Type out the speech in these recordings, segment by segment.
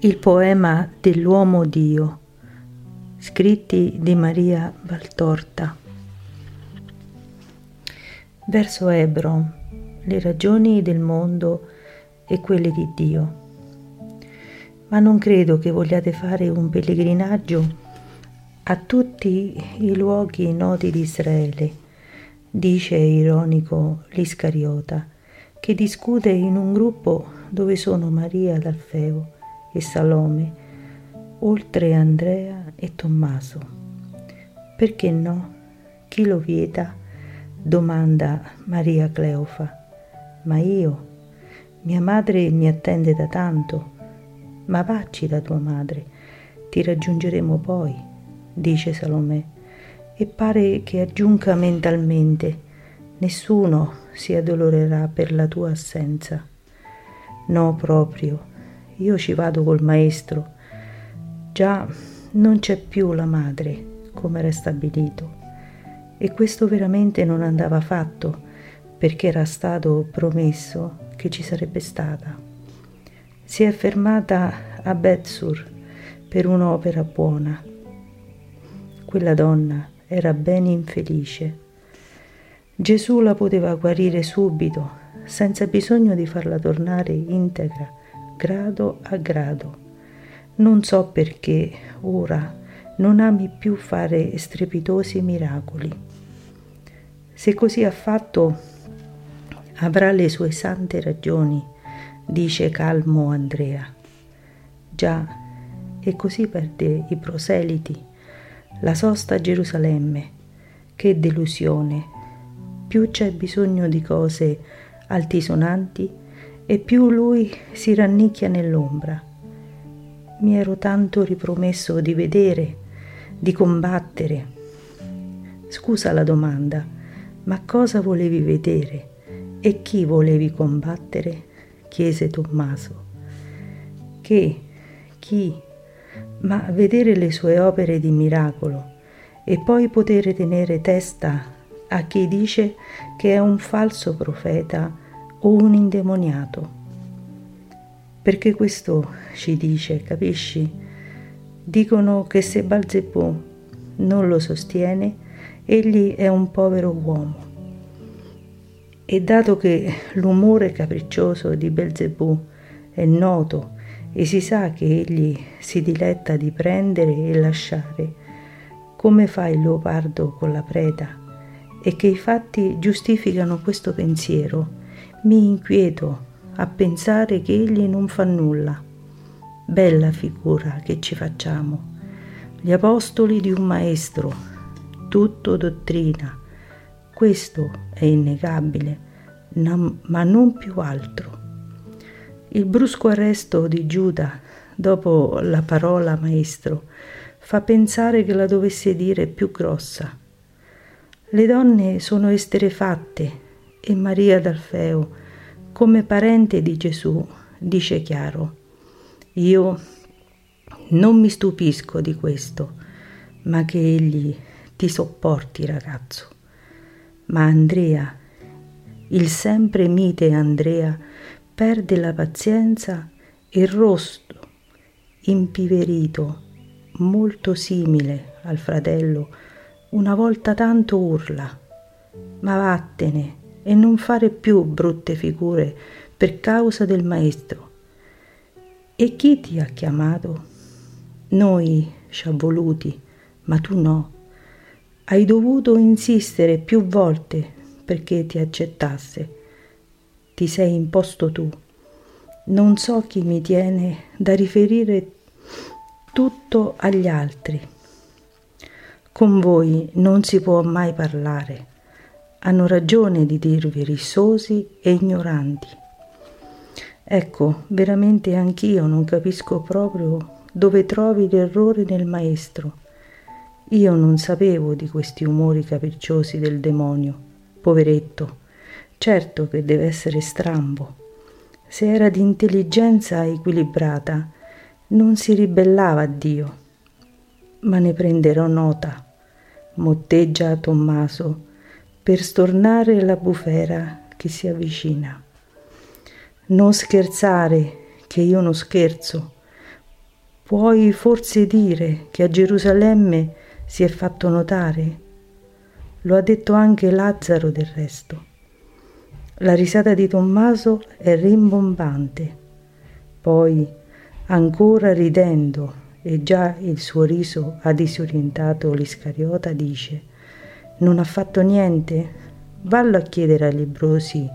Il poema dell'uomo Dio, scritti di Maria Valtorta. Verso Hebron, le ragioni del mondo e quelle di Dio. Ma non credo che vogliate fare un pellegrinaggio a tutti i luoghi noti di Israele, dice ironico l'Iscariota, che discute in un gruppo dove sono Maria d'Alfeo e Salome, oltre Andrea e Tommaso. Perché no? Chi lo vieta? domanda Maria Cleofa. Ma io? Mia madre mi attende da tanto. Ma vacci da tua madre, ti raggiungeremo poi, dice Salome, e pare che aggiunga mentalmente, nessuno si addolorerà per la tua assenza. No, proprio, io ci vado col maestro. Già non c'è più la madre, come era stabilito. E questo veramente non andava fatto, perché era stato promesso che ci sarebbe stata. Si è fermata a Betsur per un'opera buona. Quella donna era ben infelice. Gesù la poteva guarire subito, senza bisogno di farla tornare integra grado a grado. Non so perché ora non ami più fare strepitosi miracoli. Se così ha fatto, avrà le sue sante ragioni, dice calmo Andrea. Già, e così perde i proseliti, la sosta a Gerusalemme. Che delusione! Più c'è bisogno di cose altisonanti, e più lui si rannicchia nell'ombra. Mi ero tanto ripromesso di vedere, di combattere. Scusa la domanda, ma cosa volevi vedere e chi volevi combattere? chiese Tommaso. Che, chi, ma vedere le sue opere di miracolo e poi poter tenere testa a chi dice che è un falso profeta o un indemoniato. Perché questo ci dice, capisci? Dicono che se Balzebù non lo sostiene, egli è un povero uomo. E dato che l'umore capriccioso di Belzebù è noto e si sa che egli si diletta di prendere e lasciare, come fa il leopardo con la preda, e che i fatti giustificano questo pensiero, mi inquieto a pensare che egli non fa nulla. Bella figura che ci facciamo. Gli apostoli di un maestro, tutto dottrina. Questo è innegabile, ma non più altro. Il brusco arresto di Giuda dopo la parola maestro fa pensare che la dovesse dire più grossa. Le donne sono esterefatte e Maria d'Alfeo, come parente di Gesù, dice chiaro, io non mi stupisco di questo, ma che egli ti sopporti ragazzo. Ma Andrea, il sempre mite Andrea, perde la pazienza e rosto, impiverito, molto simile al fratello, una volta tanto urla, ma vattene, e non fare più brutte figure per causa del maestro. E chi ti ha chiamato? Noi ci ha voluti, ma tu no. Hai dovuto insistere più volte perché ti accettasse. Ti sei imposto tu. Non so chi mi tiene da riferire tutto agli altri. Con voi non si può mai parlare hanno ragione di dirvi rissosi e ignoranti. Ecco, veramente anch'io non capisco proprio dove trovi l'errore nel maestro. Io non sapevo di questi umori capricciosi del demonio. Poveretto, certo che deve essere strambo. Se era di intelligenza equilibrata, non si ribellava a Dio. Ma ne prenderò nota. Motteggia Tommaso per stornare la bufera che si avvicina. Non scherzare, che io non scherzo. Puoi forse dire che a Gerusalemme si è fatto notare? Lo ha detto anche Lazzaro del resto. La risata di Tommaso è rimbombante. Poi, ancora ridendo, e già il suo riso ha disorientato l'Iscariota, dice Non ha fatto niente? Vallo a chiedere ai lebrosi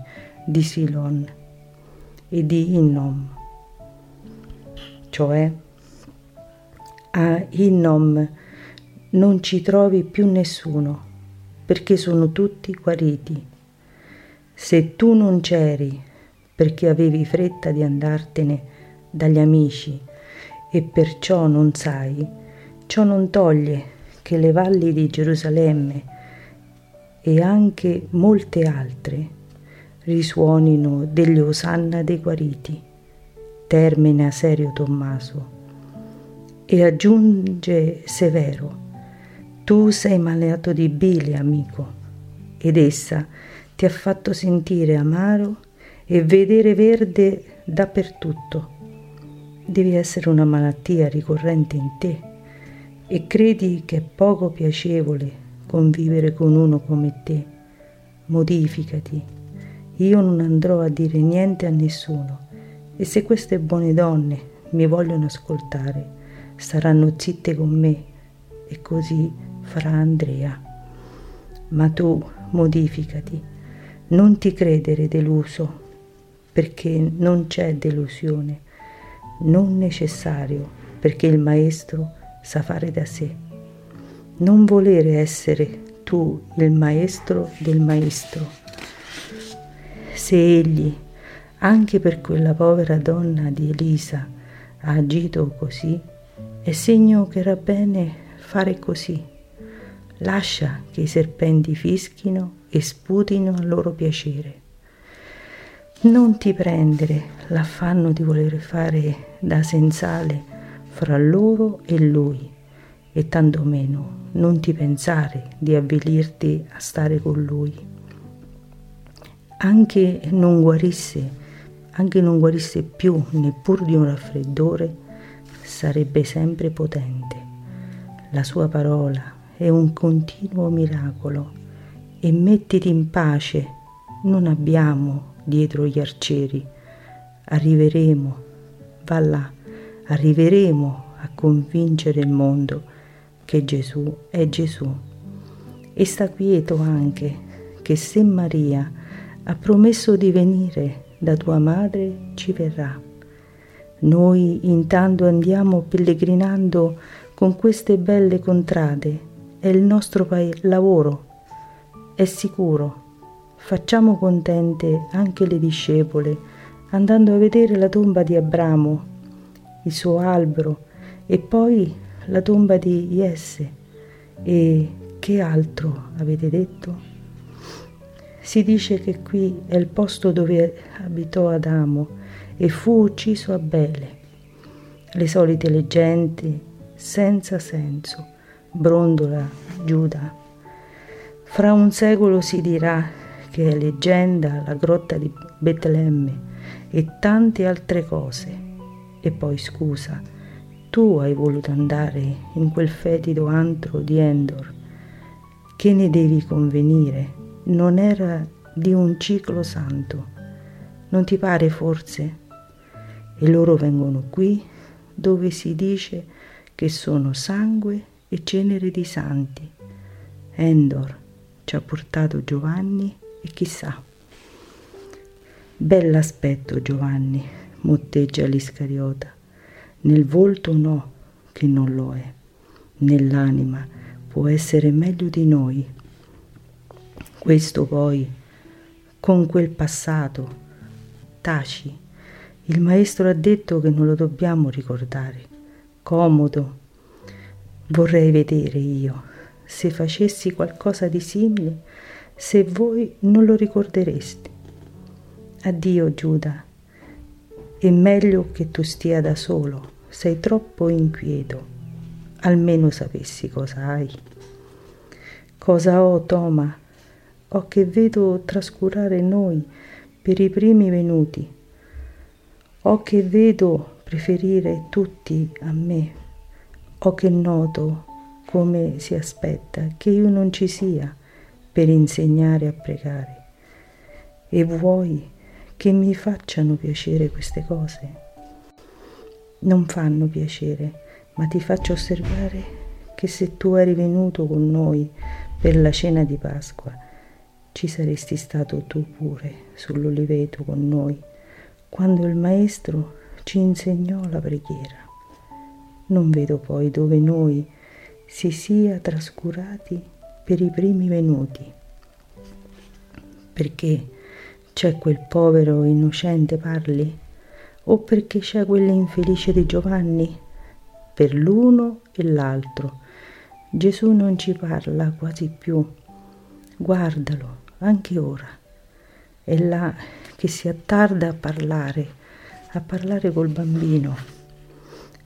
di Silon e di Innom. Cioè, a Innom non ci trovi più nessuno, perché sono tutti guariti. Se tu non c'eri perché avevi fretta di andartene dagli amici, e perciò non sai, ciò non toglie che le valli di Gerusalemme e anche molte altre risuonino degli osanna dei guariti. Termina serio Tommaso e aggiunge severo, tu sei malato di bile, amico, ed essa ti ha fatto sentire amaro e vedere verde dappertutto devi essere una malattia ricorrente in te e credi che è poco piacevole convivere con uno come te. Modificati. Io non andrò a dire niente a nessuno e se queste buone donne mi vogliono ascoltare, staranno zitte con me e così farà Andrea. Ma tu modificati, non ti credere deluso, perché non c'è delusione non necessario perché il maestro sa fare da sé. Non volere essere tu il maestro del maestro. Se egli, anche per quella povera donna di Elisa, ha agito così, è segno che era bene fare così. Lascia che i serpenti fischino e sputino a loro piacere. Non ti prendere l'affanno di voler fare da sensale fra loro e lui, e tantomeno non ti pensare di avvilirti a stare con lui. Anche non guarisse, anche non guarisse più neppur di un raffreddore, sarebbe sempre potente. La sua parola è un continuo miracolo e mettiti in pace, non abbiamo dietro gli arcieri. Arriveremo, va là, arriveremo a convincere il mondo che Gesù è Gesù. E sta quieto anche che se Maria ha promesso di venire da tua madre, ci verrà. Noi intanto andiamo pellegrinando con queste belle contrade, è il nostro lavoro, è sicuro Facciamo contente anche le discepole, andando a vedere la tomba di Abramo, il suo albero, e poi la tomba di Jesse. E che altro avete detto? Si dice che qui è il posto dove abitò Adamo e fu ucciso Abele. Le solite leggende senza senso, brondola Giuda. Fra un secolo si dirà che è leggenda, la grotta di Betlemme e tante altre cose. E poi scusa, tu hai voluto andare in quel fetido antro di Endor. Che ne devi convenire? Non era di un ciclo santo. Non ti pare forse? E loro vengono qui dove si dice che sono sangue e cenere di santi. Endor ci ha portato Giovanni e chissà. Bell'aspetto Giovanni, motteggia l'Iscariota. Nel volto no, che non lo è. Nell'anima può essere meglio di noi. Questo poi, con quel passato, taci. Il maestro ha detto che non lo dobbiamo ricordare. Comodo. Vorrei vedere io, se facessi qualcosa di simile, se voi non lo ricordereste. Addio Giuda, è meglio che tu stia da solo, sei troppo inquieto, almeno sapessi cosa hai. Cosa ho, Toma? Ho che vedo trascurare noi per i primi venuti. Ho che vedo preferire tutti a me, o che noto come si aspetta che io non ci sia per insegnare a pregare. E vuoi che mi facciano piacere queste cose? Non fanno piacere, ma ti faccio osservare che se tu eri venuto con noi per la cena di Pasqua, ci saresti stato tu pure sull'oliveto con noi, quando il Maestro ci insegnò la preghiera. Non vedo poi dove noi si sia trascurati per i primi venuti, perché c'è quel povero innocente parli, o perché c'è quella infelice di Giovanni, per l'uno e l'altro. Gesù non ci parla quasi più. Guardalo, anche ora. È là che si attarda a parlare, a parlare col bambino,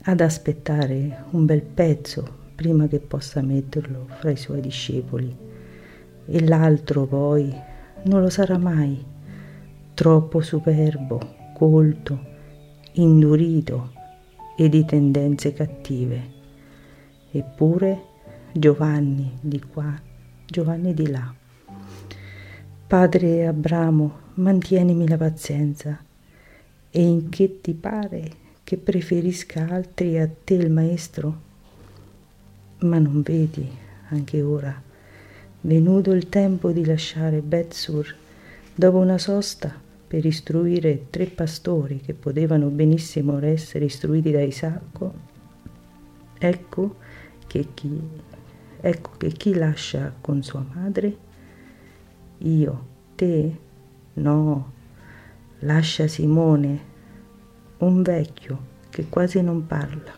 ad aspettare un bel pezzo prima che possa metterlo fra i suoi discepoli. E l'altro poi non lo sarà mai, troppo superbo, colto, indurito e di tendenze cattive. Eppure Giovanni di qua, Giovanni di là. Padre Abramo, mantienimi la pazienza e in che ti pare che preferisca altri a te il Maestro? Ma non vedi, anche ora, venuto il tempo di lasciare Betsur dopo una sosta per istruire tre pastori che potevano benissimo essere istruiti da Isacco, ecco che chi, ecco che chi lascia con sua madre io, te? No, lascia Simone, un vecchio che quasi non parla.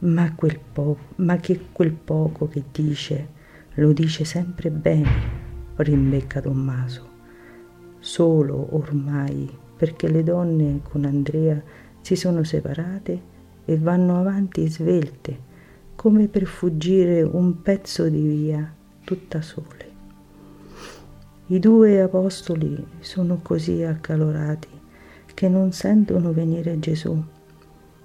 Ma, quel po- ma che quel poco che dice lo dice sempre bene, rimbecca Tommaso. Solo ormai perché le donne con Andrea si sono separate e vanno avanti svelte, come per fuggire un pezzo di via tutta sole. I due apostoli sono così accalorati che non sentono venire Gesù,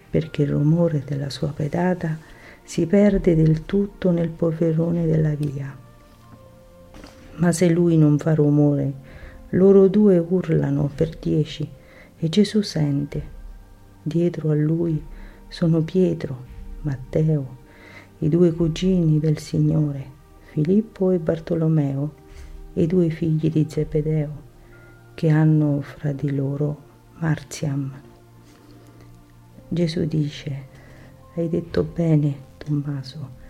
perché il rumore della sua pedata si perde del tutto nel polverone della via. Ma se lui non fa rumore, loro due urlano per dieci e Gesù sente. Dietro a lui sono Pietro, Matteo, i due cugini del Signore, Filippo e Bartolomeo, e i due figli di Zebedeo, che hanno fra di loro Marziam. Gesù dice, hai detto bene, Tommaso.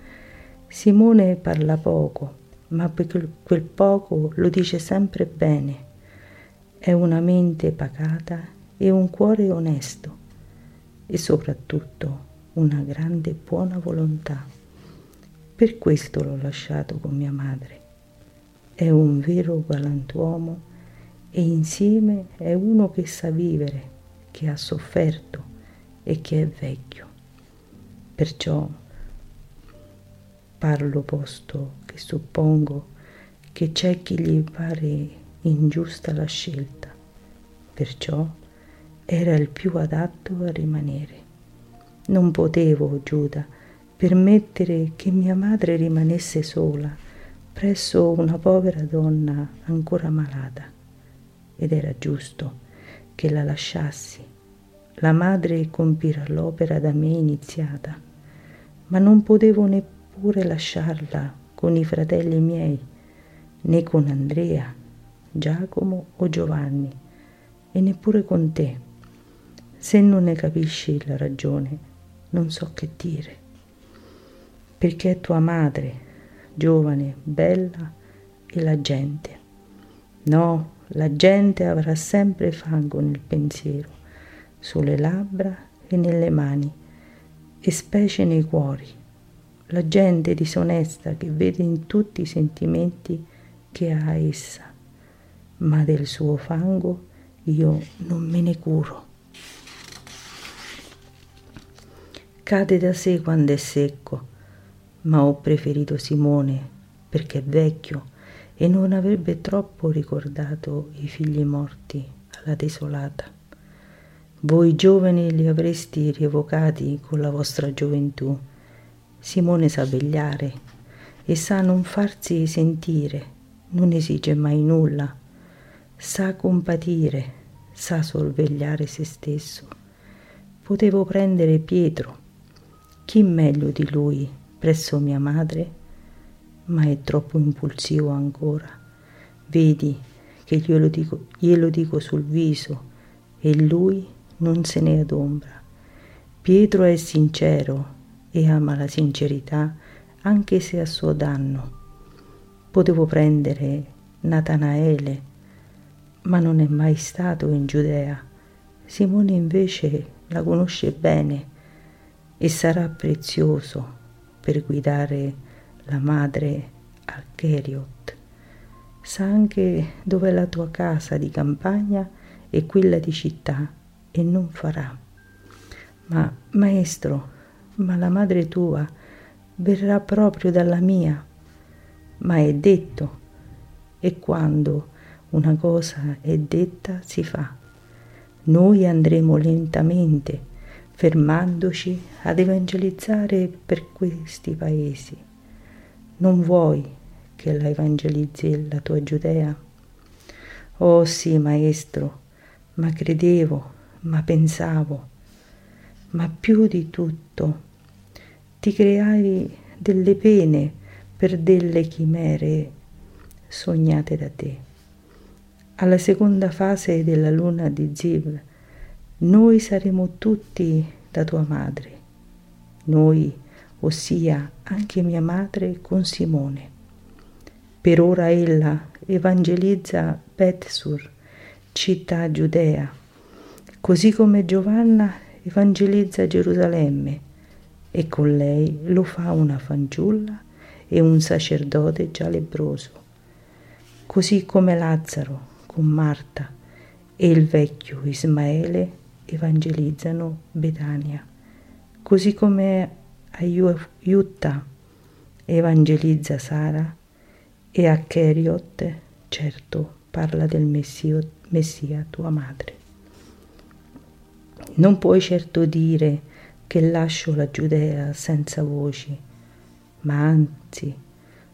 Simone parla poco, ma quel poco lo dice sempre bene. È una mente pacata e un cuore onesto e soprattutto una grande buona volontà. Per questo l'ho lasciato con mia madre è un vero galantuomo e insieme è uno che sa vivere, che ha sofferto e che è vecchio. Perciò parlo posto che suppongo che c'è chi gli pare ingiusta la scelta, perciò era il più adatto a rimanere. Non potevo, Giuda, permettere che mia madre rimanesse sola presso una povera donna ancora malata ed era giusto che la lasciassi. La madre compirà l'opera da me iniziata, ma non potevo neppure lasciarla con i fratelli miei, né con Andrea, Giacomo o Giovanni, e neppure con te. Se non ne capisci la ragione, non so che dire, perché è tua madre giovane, bella e la gente. No, la gente avrà sempre fango nel pensiero, sulle labbra e nelle mani, e specie nei cuori. La gente disonesta che vede in tutti i sentimenti che ha essa, ma del suo fango io non me ne curo. Cade da sé quando è secco, ma ho preferito Simone perché è vecchio e non avrebbe troppo ricordato i figli morti alla desolata. Voi giovani li avresti rievocati con la vostra gioventù. Simone sa vegliare e sa non farsi sentire, non esige mai nulla, sa compatire, sa sorvegliare se stesso. Potevo prendere Pietro, chi meglio di lui, presso mia madre, ma è troppo impulsivo ancora. Vedi che glielo dico, glielo dico sul viso e lui non se ne adombra. Pietro è sincero e ama la sincerità anche se a suo danno. Potevo prendere Natanaele, ma non è mai stato in Giudea. Simone invece la conosce bene e sarà prezioso per guidare la madre al Cheriot. Sa anche dov'è la tua casa di campagna e quella di città e non farà. Ma, maestro, ma la madre tua verrà proprio dalla mia. Ma è detto, e quando una cosa è detta si fa. Noi andremo lentamente, fermandoci ad evangelizzare per questi paesi. Non vuoi che la evangelizzi la tua Giudea? Oh sì, maestro, ma credevo ma pensavo, ma più di tutto ti creavi delle pene per delle chimere sognate da te. Alla seconda fase della luna di Ziv, noi saremo tutti da tua madre, noi, ossia anche mia madre con Simone. Per ora ella evangelizza Betsur, città giudea, così come Giovanna evangelizza Gerusalemme e con lei lo fa una fanciulla e un sacerdote già lebroso, così come Lazzaro con Marta e il vecchio Ismaele evangelizzano Betania, così come Aiutta evangelizza Sara e a Cheriot, certo, parla del Messia, Messia tua madre. Non puoi certo dire che lascio la Giudea senza voci, ma anzi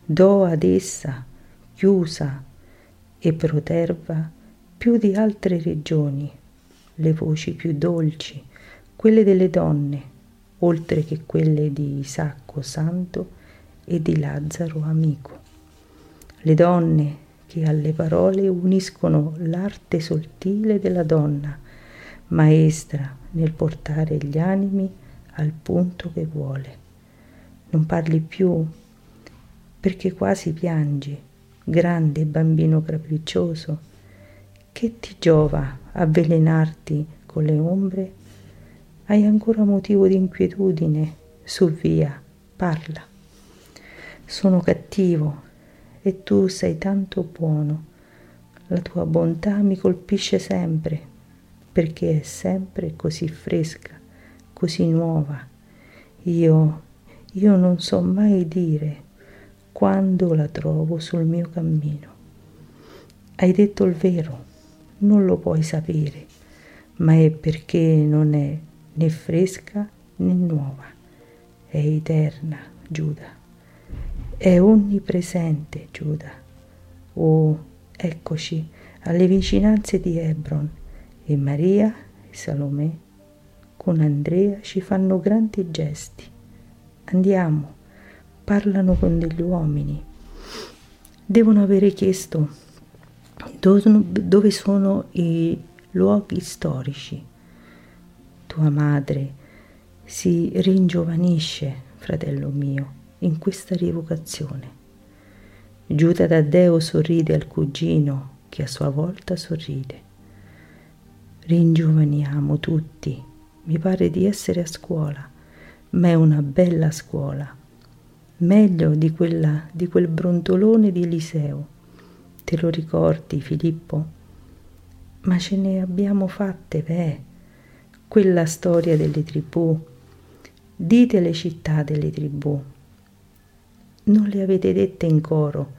do ad essa, chiusa e proterva, più di altre regioni, le voci più dolci, quelle delle donne, oltre che quelle di Isacco santo e di Lazzaro amico. Le donne che alle parole uniscono l'arte sottile della donna, maestra nel portare gli animi al punto che vuole. Non parli più perché quasi piangi, grande bambino capriccioso. Che ti giova avvelenarti con le ombre? Hai ancora motivo di inquietudine? Su via, parla. Sono cattivo e tu sei tanto buono. La tua bontà mi colpisce sempre perché è sempre così fresca, così nuova. Io, io non so mai dire quando la trovo sul mio cammino. Hai detto il vero, non lo puoi sapere, ma è perché non è né fresca né nuova, è eterna, Giuda. È onnipresente, Giuda. Oh, eccoci alle vicinanze di Hebron e Maria e Salomè con Andrea ci fanno grandi gesti. Andiamo, parlano con degli uomini. Devono avere chiesto dove sono i luoghi storici. Tua madre si ringiovanisce, fratello mio, in questa rievocazione. Giuda Taddeo sorride al cugino che a sua volta sorride ringiovaniamo tutti. Mi pare di essere a scuola, ma è una bella scuola, meglio di quella di quel brontolone di Eliseo. Te lo ricordi, Filippo? Ma ce ne abbiamo fatte, beh, quella storia delle tribù. Dite le città delle tribù. Non le avete dette in coro,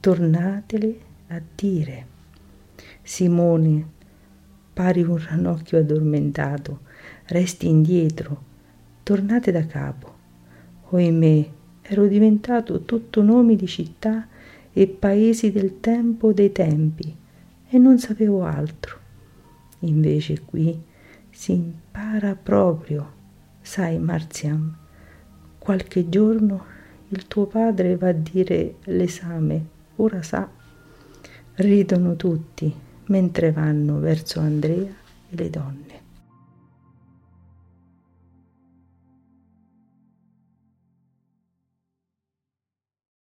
tornatele a dire. Simone pari un ranocchio addormentato, resti indietro, tornate da capo. Oimè, ero diventato tutto nomi di città e paesi del tempo dei tempi e non sapevo altro. Invece qui si impara proprio, sai Marziam, qualche giorno il tuo padre va a dire l'esame, ora sa. Ridono tutti mentre vanno verso Andrea e le donne.